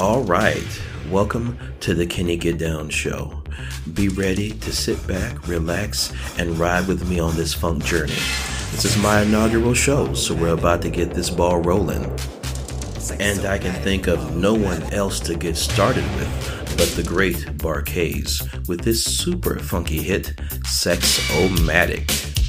All right, welcome to the Kenny GetDown Show. Be ready to sit back, relax, and ride with me on this funk journey. This is my inaugural show, so we're about to get this ball rolling. And I can think of no one else to get started with but the great Bar-Kays with this super funky hit, Sex-O-Matic.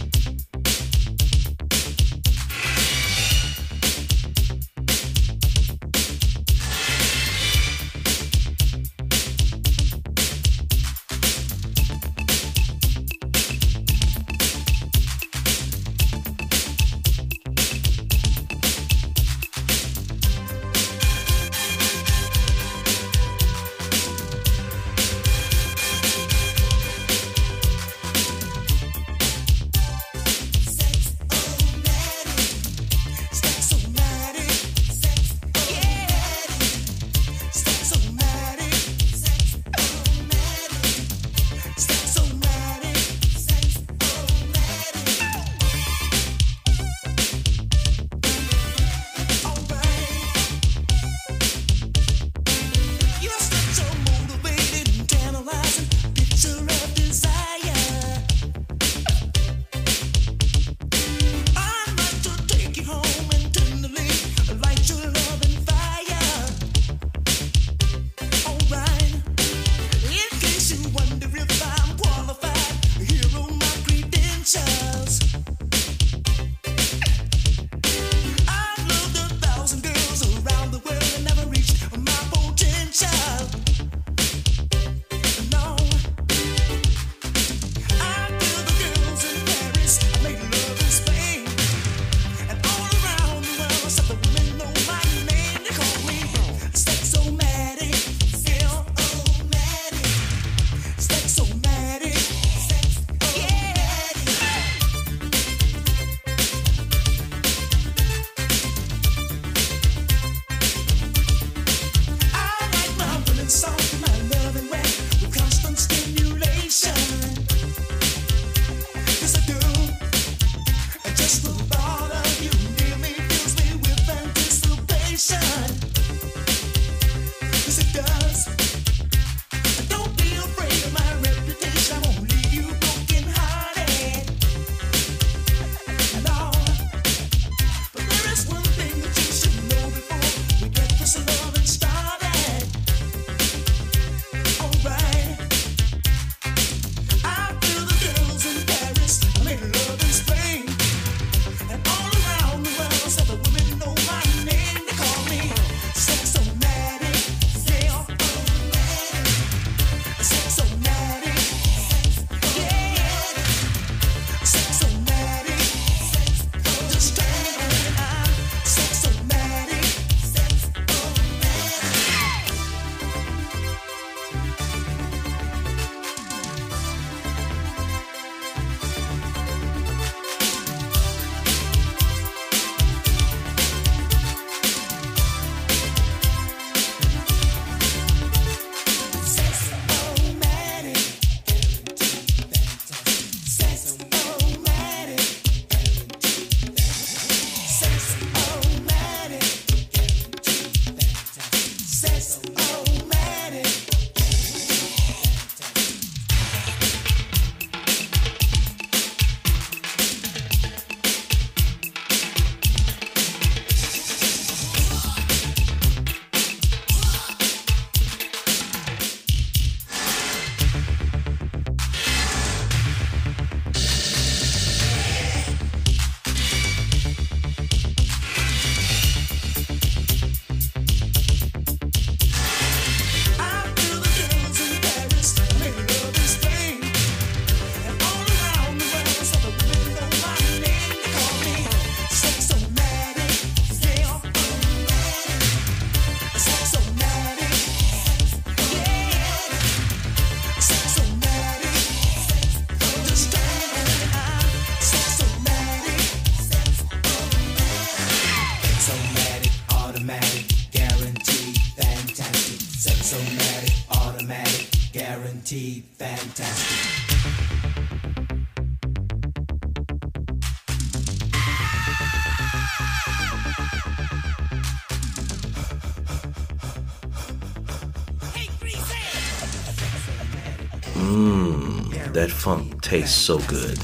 Tastes so good.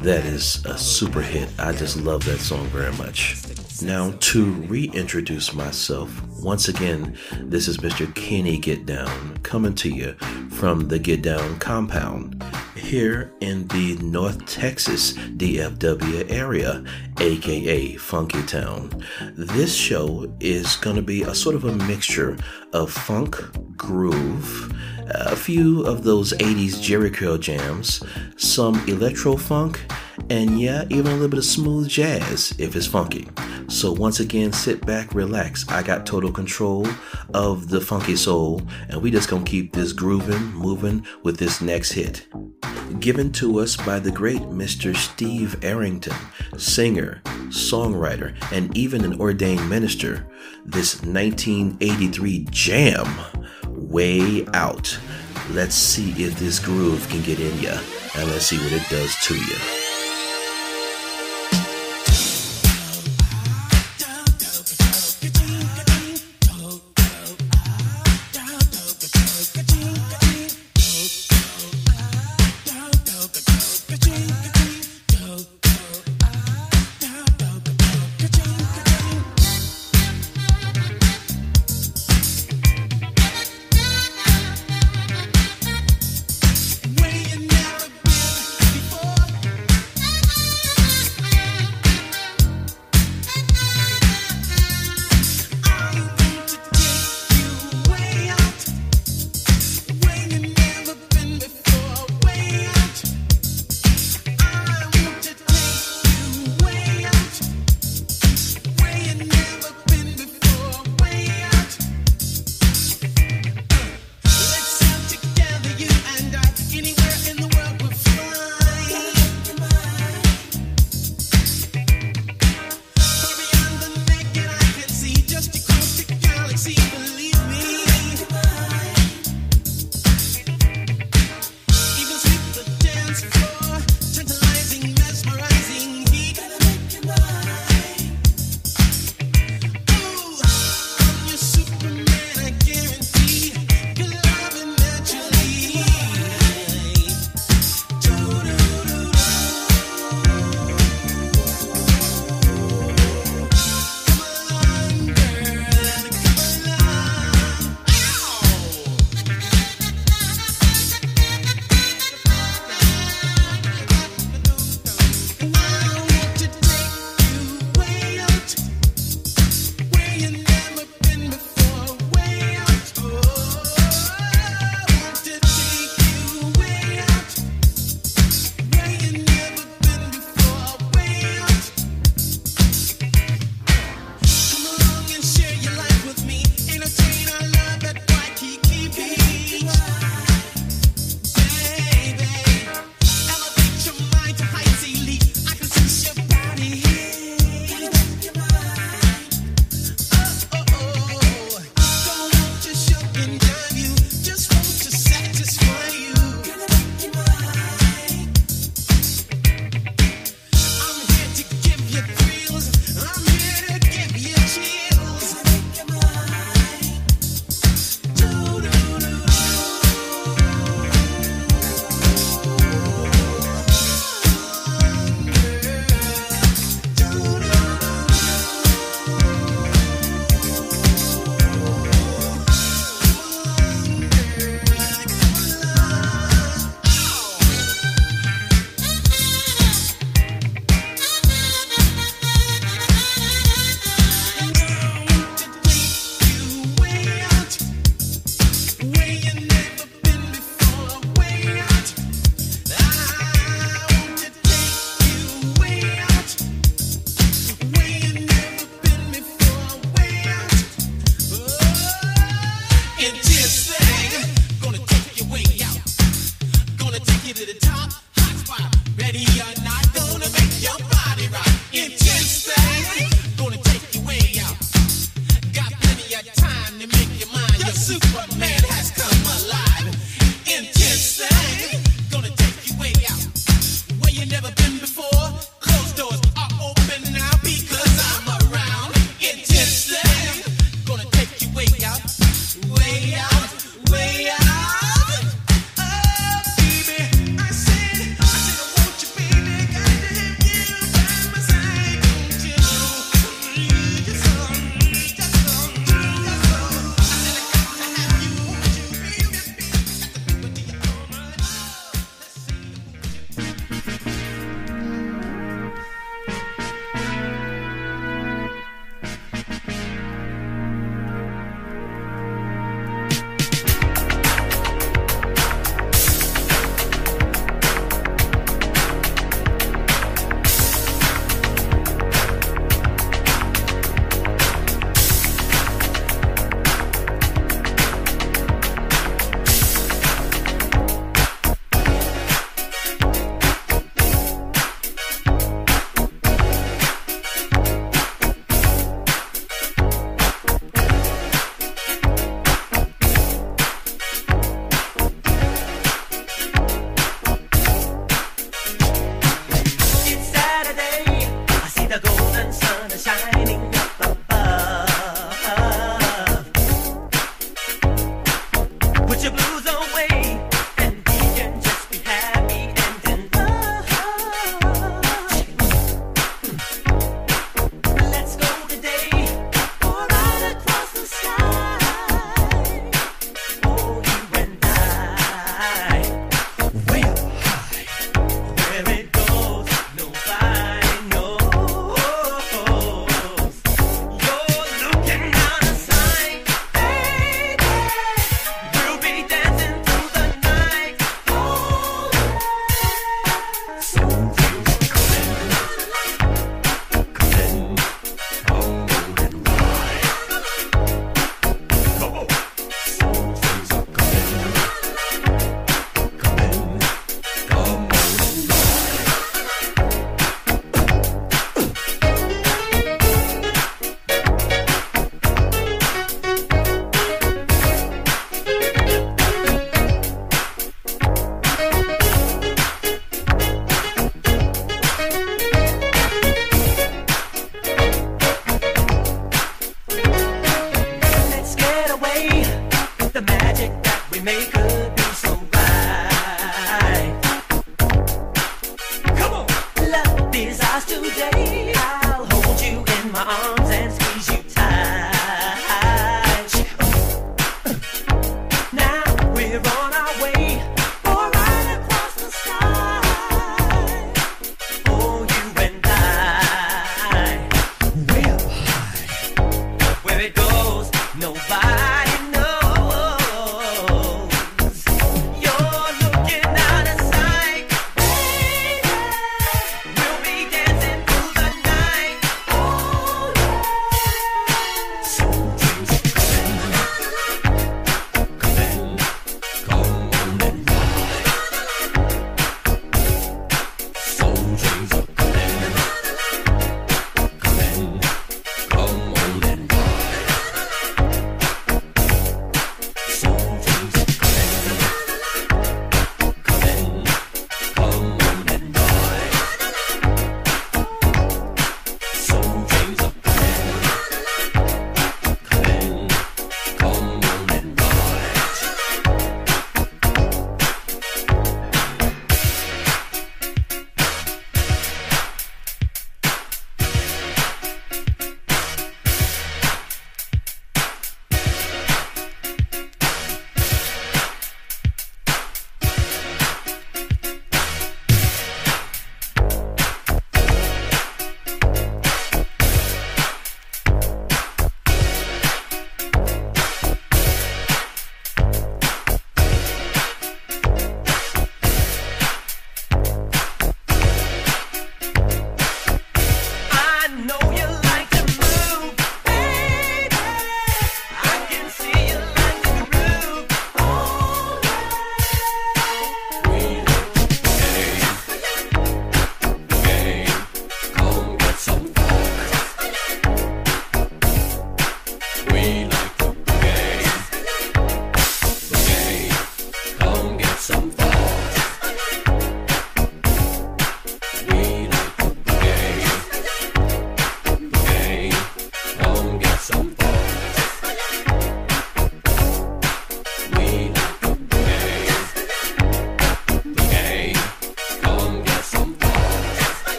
That is a super hit. I just love that song very much. Now, to reintroduce myself, once again, this is Mr. Kenny GetDown coming to you from the Get Down compound here in the North Texas DFW area, aka Funky Town. This show is going to be a sort of a mixture of funk, groove, a few of those 80s Jheri curl jams, some electro funk, and yeah, even a little bit of smooth jazz if it's funky. So once again, sit back, relax. I got total control of the funky soul, and we just gonna keep this grooving, moving with this next hit. Given to us by the great Mr. Steve Arrington, singer, songwriter, and even an ordained minister, this 1983 jam, Way Out. Let's see if this groove can get in ya, and let's see what it does to you.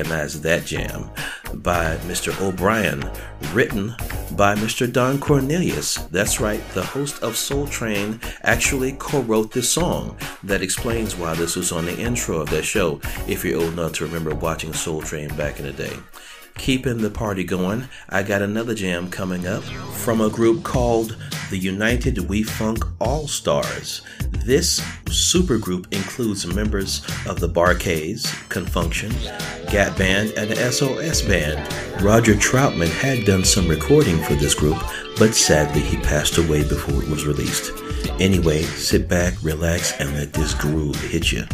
Recognize that jam by Mr. O'Bryan, written by Mr. Don Cornelius. That's right, the host of Soul Train actually co wrote this song. That explains why this was on the intro of that show, if you're old enough to remember watching Soul Train back in the day. Keeping the party going, I got another jam coming up from a group called the United We Funk All Stars. This supergroup includes members of the Bar-Kays, Con Funk Shun, Gap Band, and the SOS Band. Roger Troutman had done some recording for this group, but sadly he passed away before it was released. Anyway, sit back, relax, and let this groove hit you.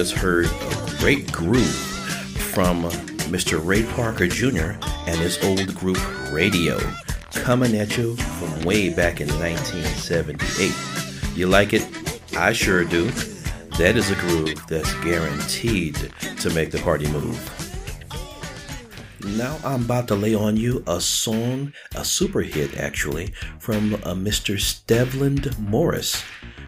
Just heard a great groove from Mr. Ray Parker Jr. and his old group Radio, coming at you from way back in 1978. You like it? I sure do. That is a groove that's guaranteed to make the party move. Now I'm about to lay on you a song, a super hit actually, from a uh, Mr. Stevland Morris.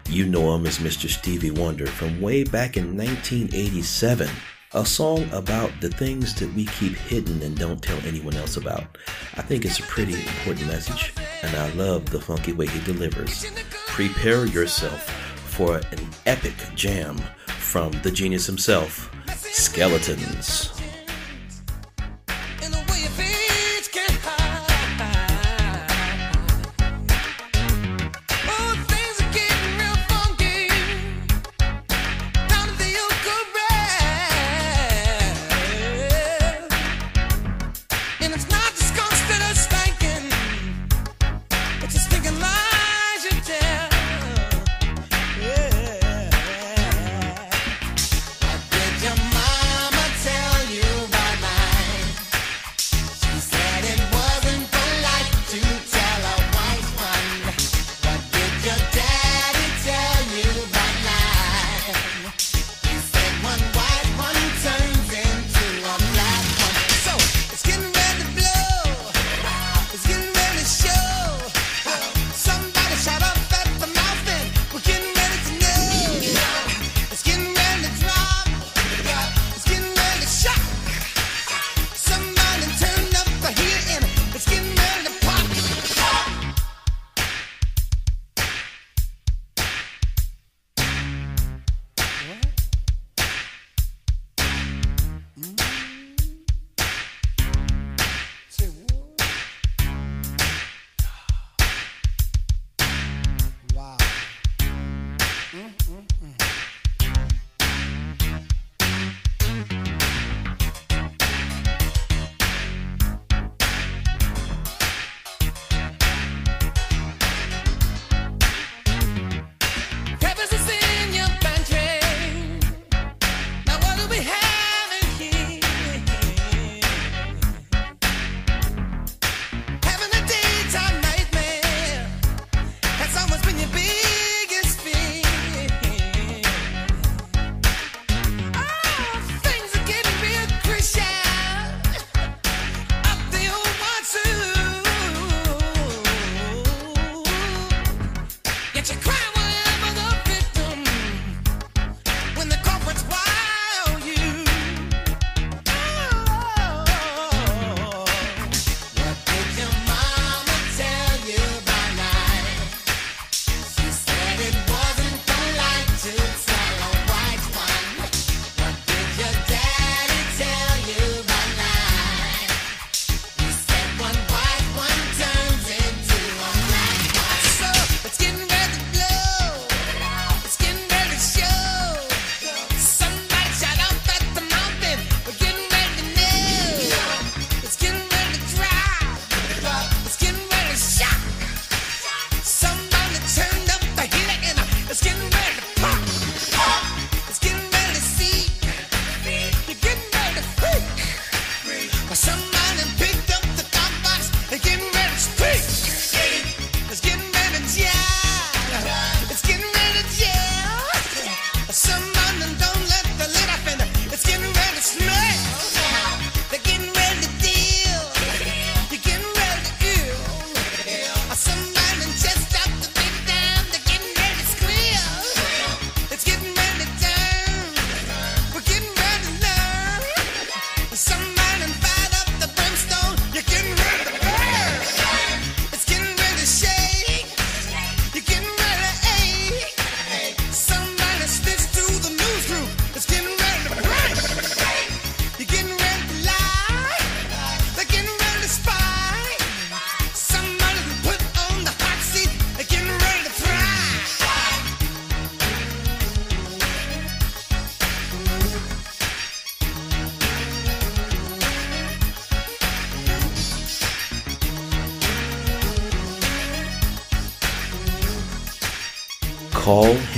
You know him as Mr. Stevie Wonder from way back in 1987. A song about the things that we keep hidden and don't tell anyone else about. I think it's a pretty important message, and I love the funky way he delivers. Prepare yourself for an epic jam from the genius himself, Skeletons.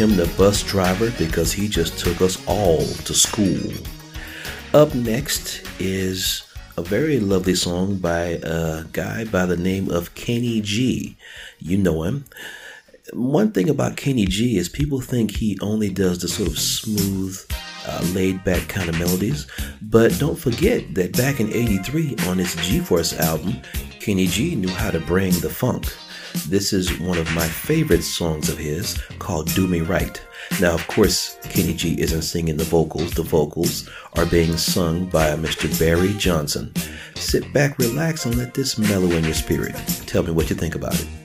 Him the bus driver because he just took us all to school. Up next is a very lovely song by a guy by the name of Kenny G. You know him. One thing about Kenny G is people think he only does the sort of smooth, uh, laid back kind of melodies. But don't forget that back in 83 on his G Force album, Kenny G knew how to bring the funk. This is one of my favorite songs of his called Do Me Right. Now, of course, Kenny G isn't singing the vocals. The vocals are being sung by Mr. Barry Johnson. Sit back, relax, and let this mellow in your spirit. Tell me what you think about it.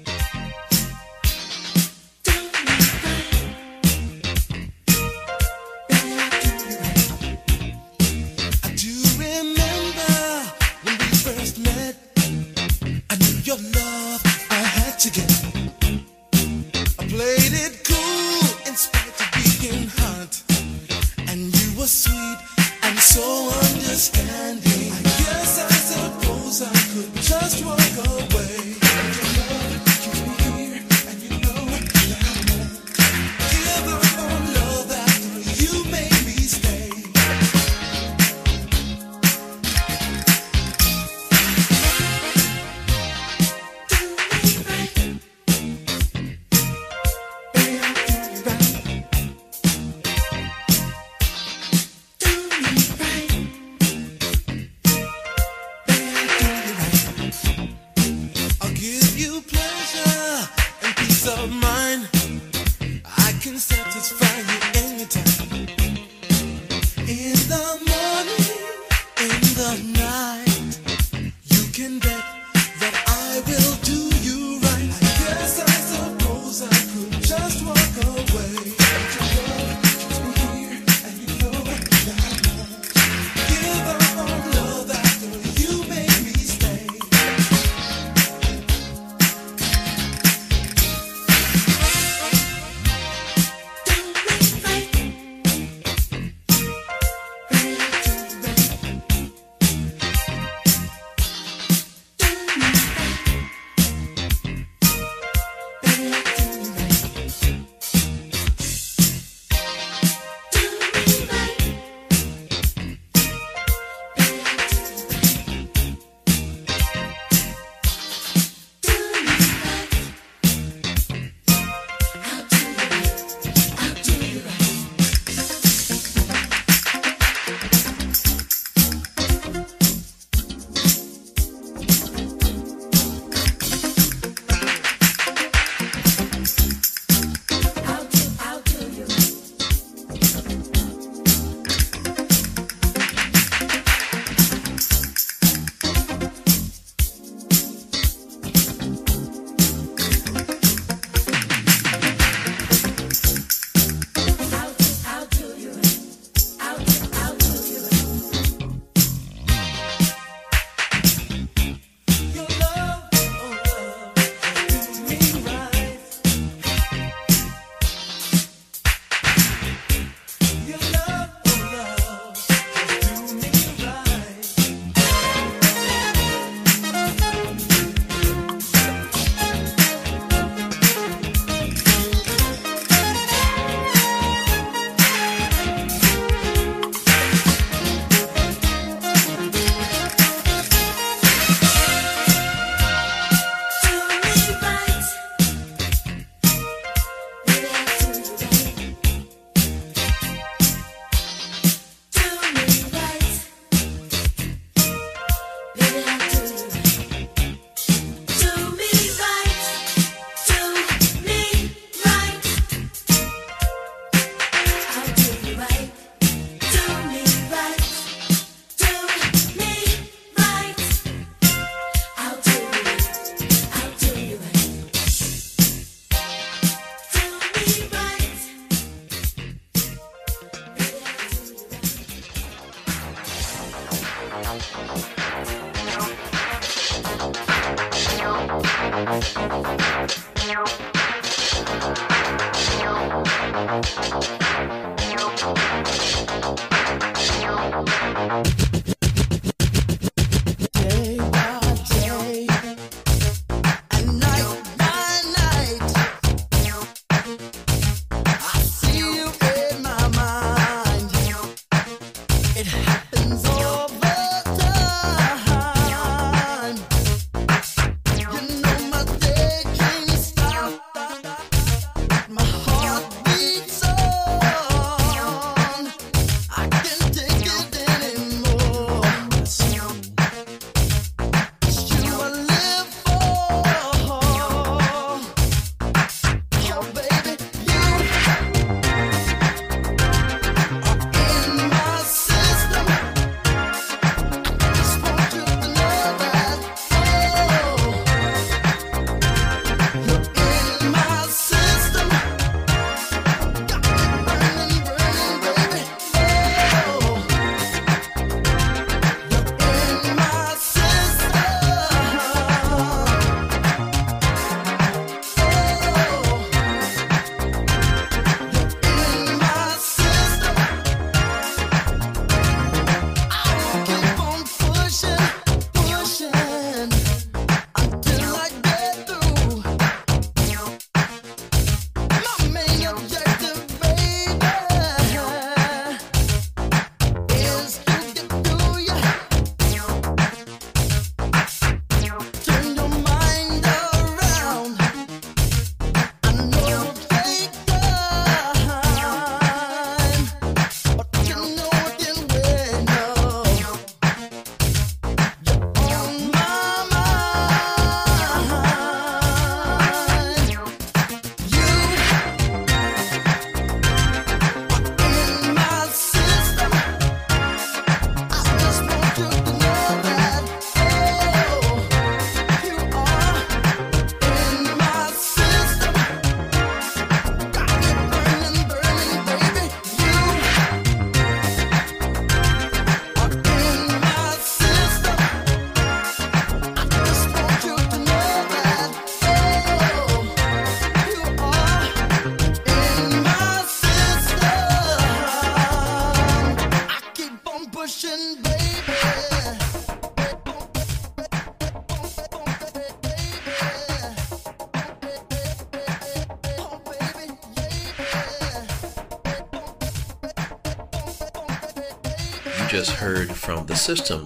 From the system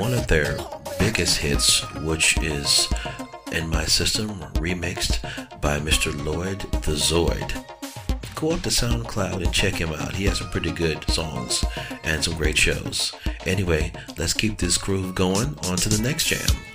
one of their biggest hits, which is In My System, remixed by Mr. Lloyd the Zoid. Go up to SoundCloud and check him out. He has some pretty good songs and some great shows. Anyway, let's keep this groove going on to the next jam.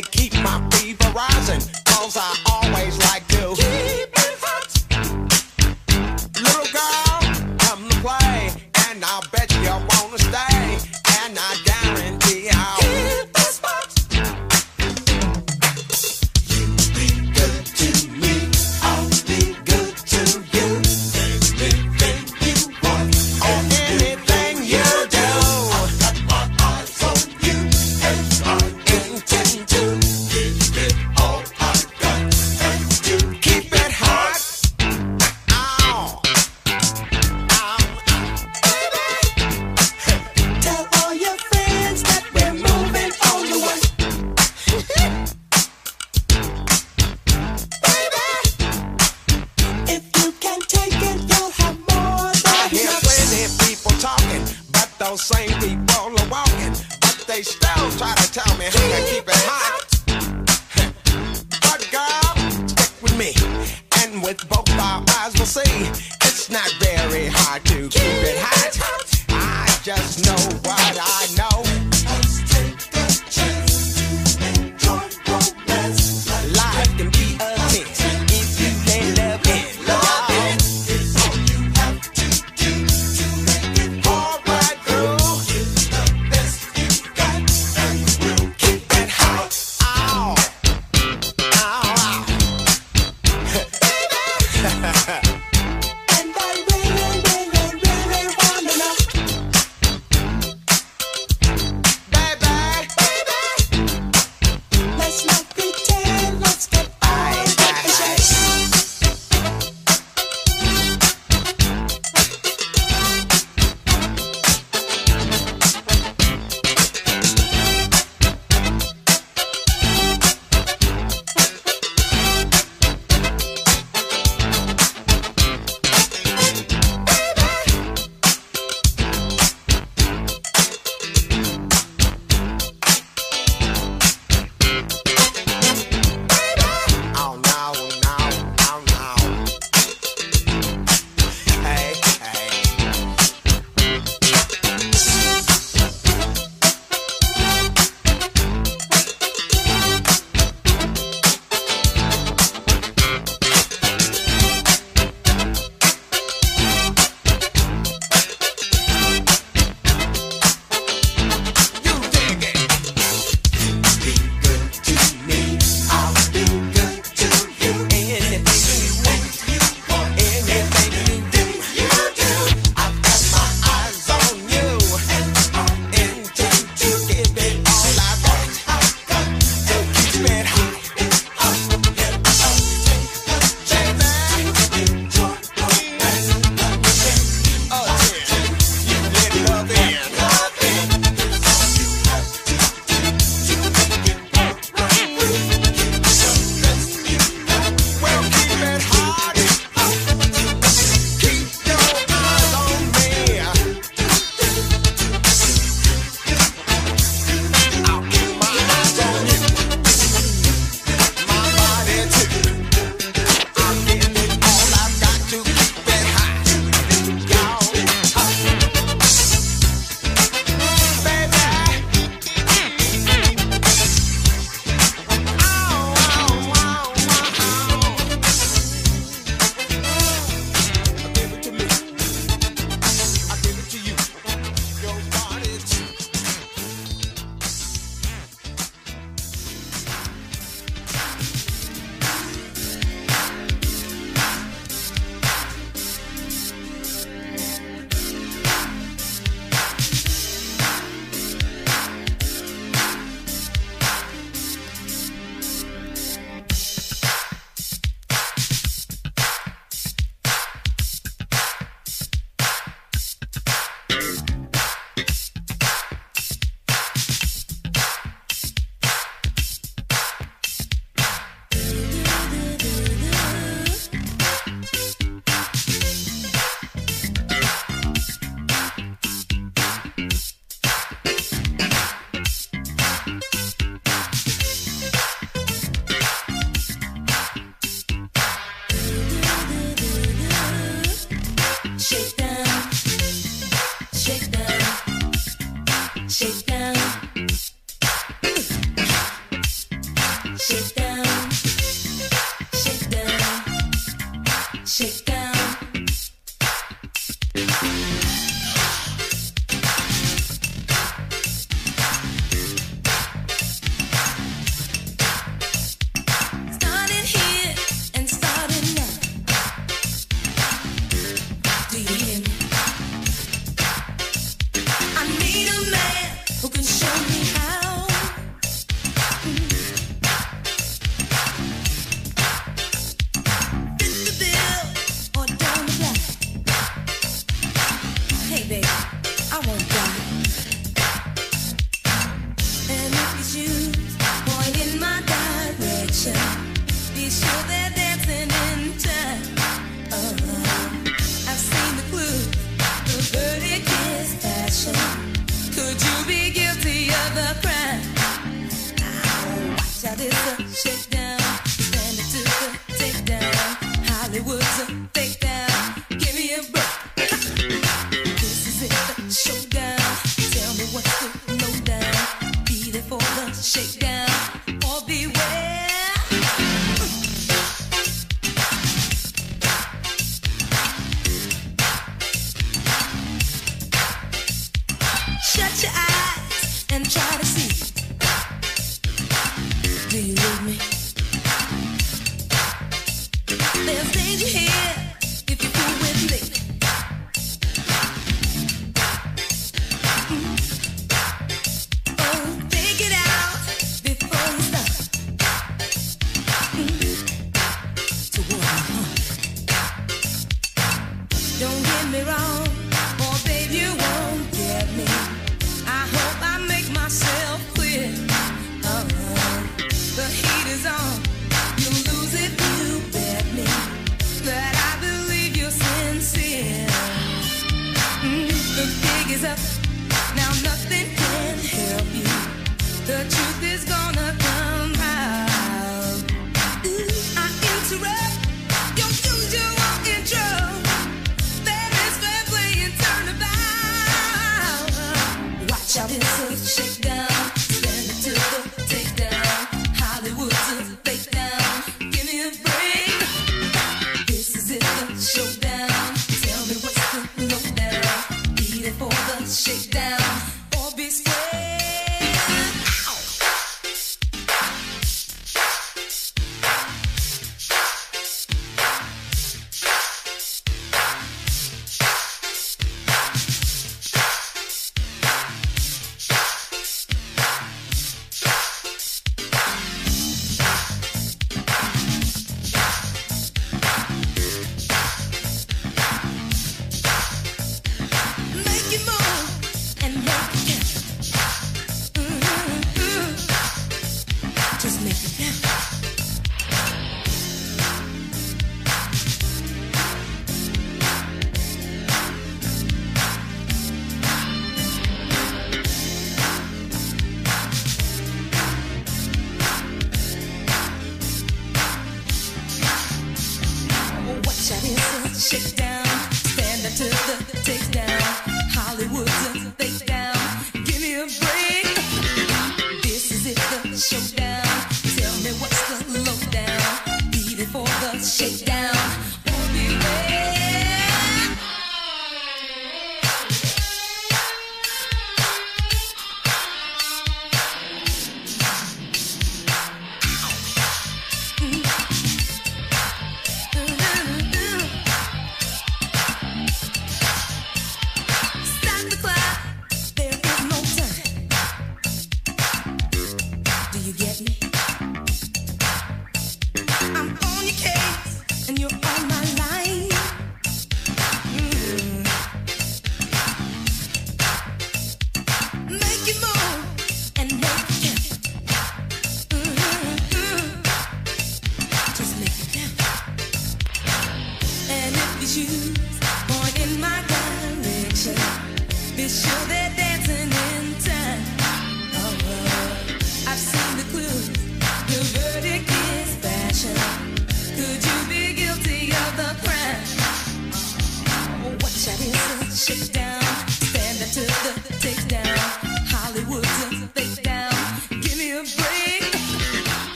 keep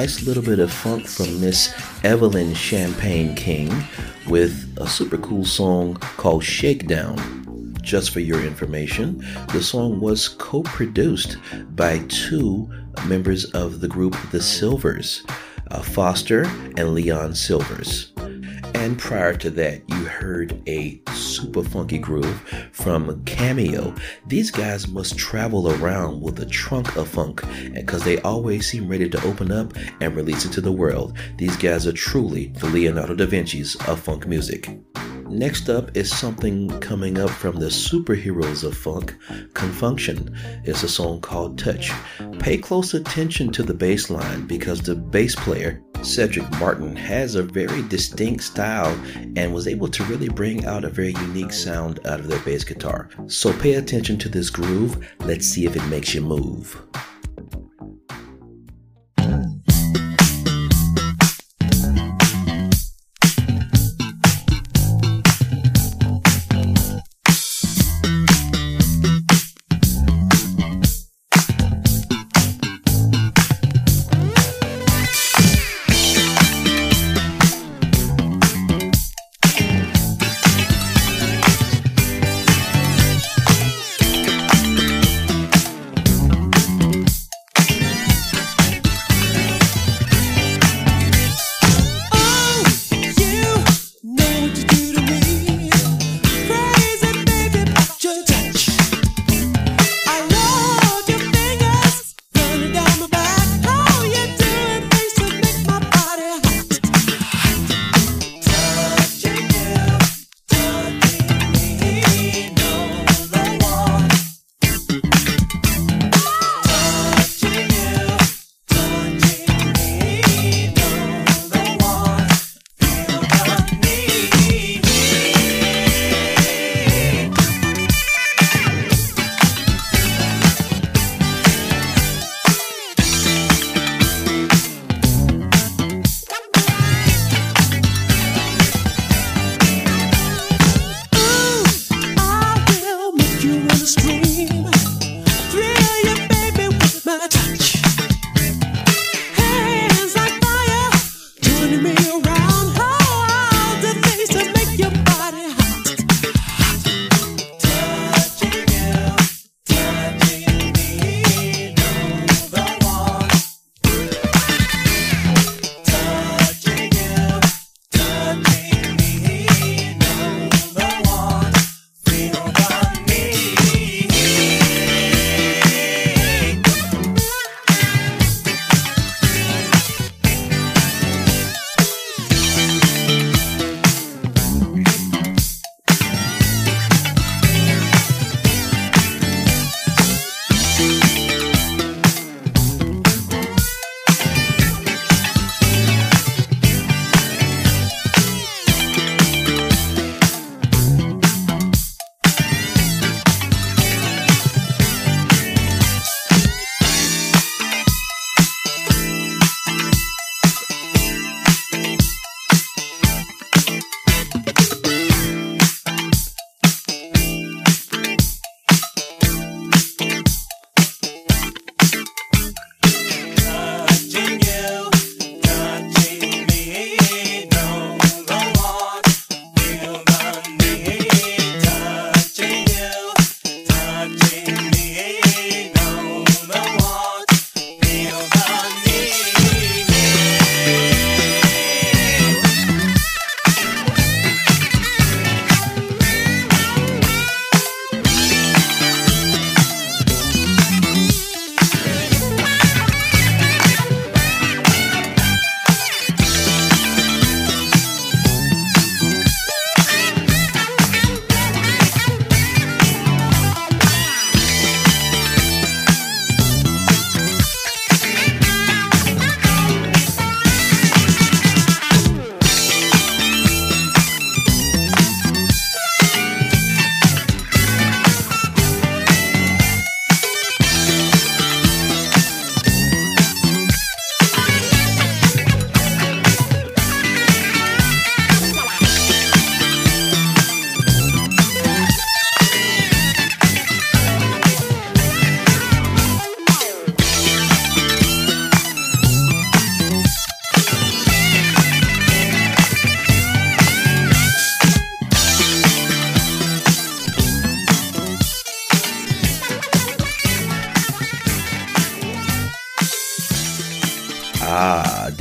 nice little bit of funk from Miss Evelyn Champagne King with a super cool song called Shakedown. Just for your information, the song was co produced by two members of the group The Sylvers, uh, Foster and Leon Sylvers. And prior to that, you heard a super funky groove from Cameo. These guys must travel around with a trunk of funk because they always seem ready to open up and release it to the world. These guys are truly the Leonardo da Vinci's of funk music. Next up is something coming up from the superheroes of funk, Con Funk Shun. It's a song called Touch. Pay close attention to the bass line because the bass player, Cedric Martin, has a very distinct style and was able to really bring out a very unique sound out of their bass guitar. So pay attention to this groove. Let's see if it makes you move.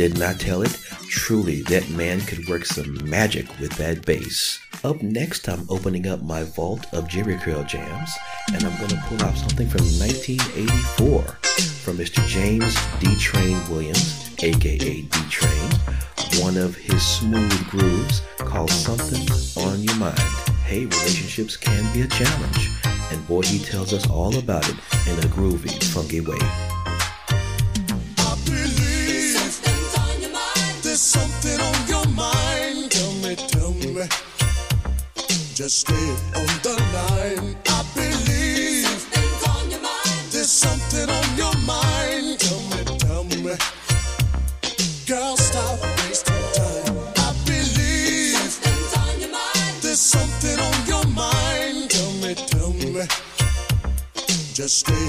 did not tell it? Truly, that man could work some magic with that bass. Up next, I'm opening up my vault of Jeri Curl jams, and I'm going to pull out something from 1984 from Mr. James D. Train Williams, aka D. Train, one of his smooth grooves called Something on Your Mind. Hey, relationships can be a challenge, and boy, he tells us all about it in a groovy, funky way. just stay on the line. I believe there's something on your mind. There's something on your mind. Tell me, tell me, girl, stop wasting time. I believe there's something on your mind. There's something on your mind. Tell me, tell me, just stay.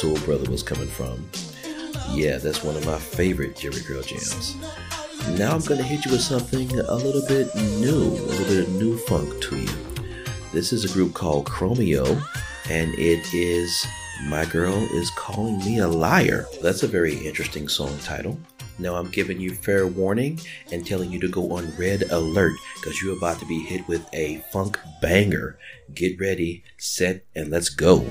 Soul brother was coming from. Yeah, that's one of my favorite Jeri Curl jams. Now I'm gonna hit you with something a little bit new, a little bit of new funk to you. This is a group called Chromeo, and it is My Girl is Calling Me a Liar. That's a very interesting song title. Now I'm giving you fair warning and telling you to go on red alert because you're about to be hit with a funk banger. Get ready, set, and let's go.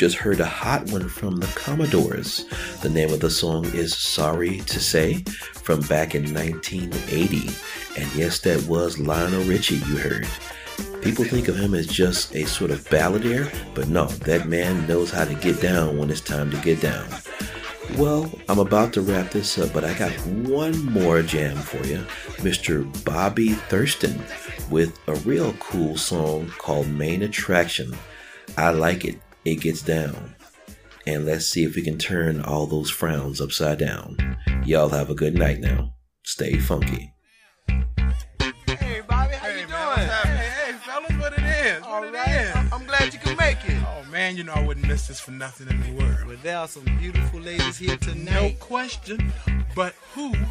Just heard a hot one from the Commodores. The name of the song is Sorry to Say from back in 1980. And yes, that was Lionel Richie you heard. People think of him as just a sort of balladeer, but no, that man knows how to get down when it's time to get down. Well, I'm about to wrap this up, but I got one more jam for you. Mr. Bobby Thurston with a real cool song called Main Attraction. I like it. It gets down. And let's see if we can turn all those frowns upside down. Y'all have a good night now. Stay funky. Hey, Bobby, how Hey, you man, doing? Hey, hey, fellas, what it is? All What it right. is? I'm, I'm glad you could make it. Oh man, you know I wouldn't miss this for nothing in the world. Well, there are some beautiful ladies here tonight. No question. But who is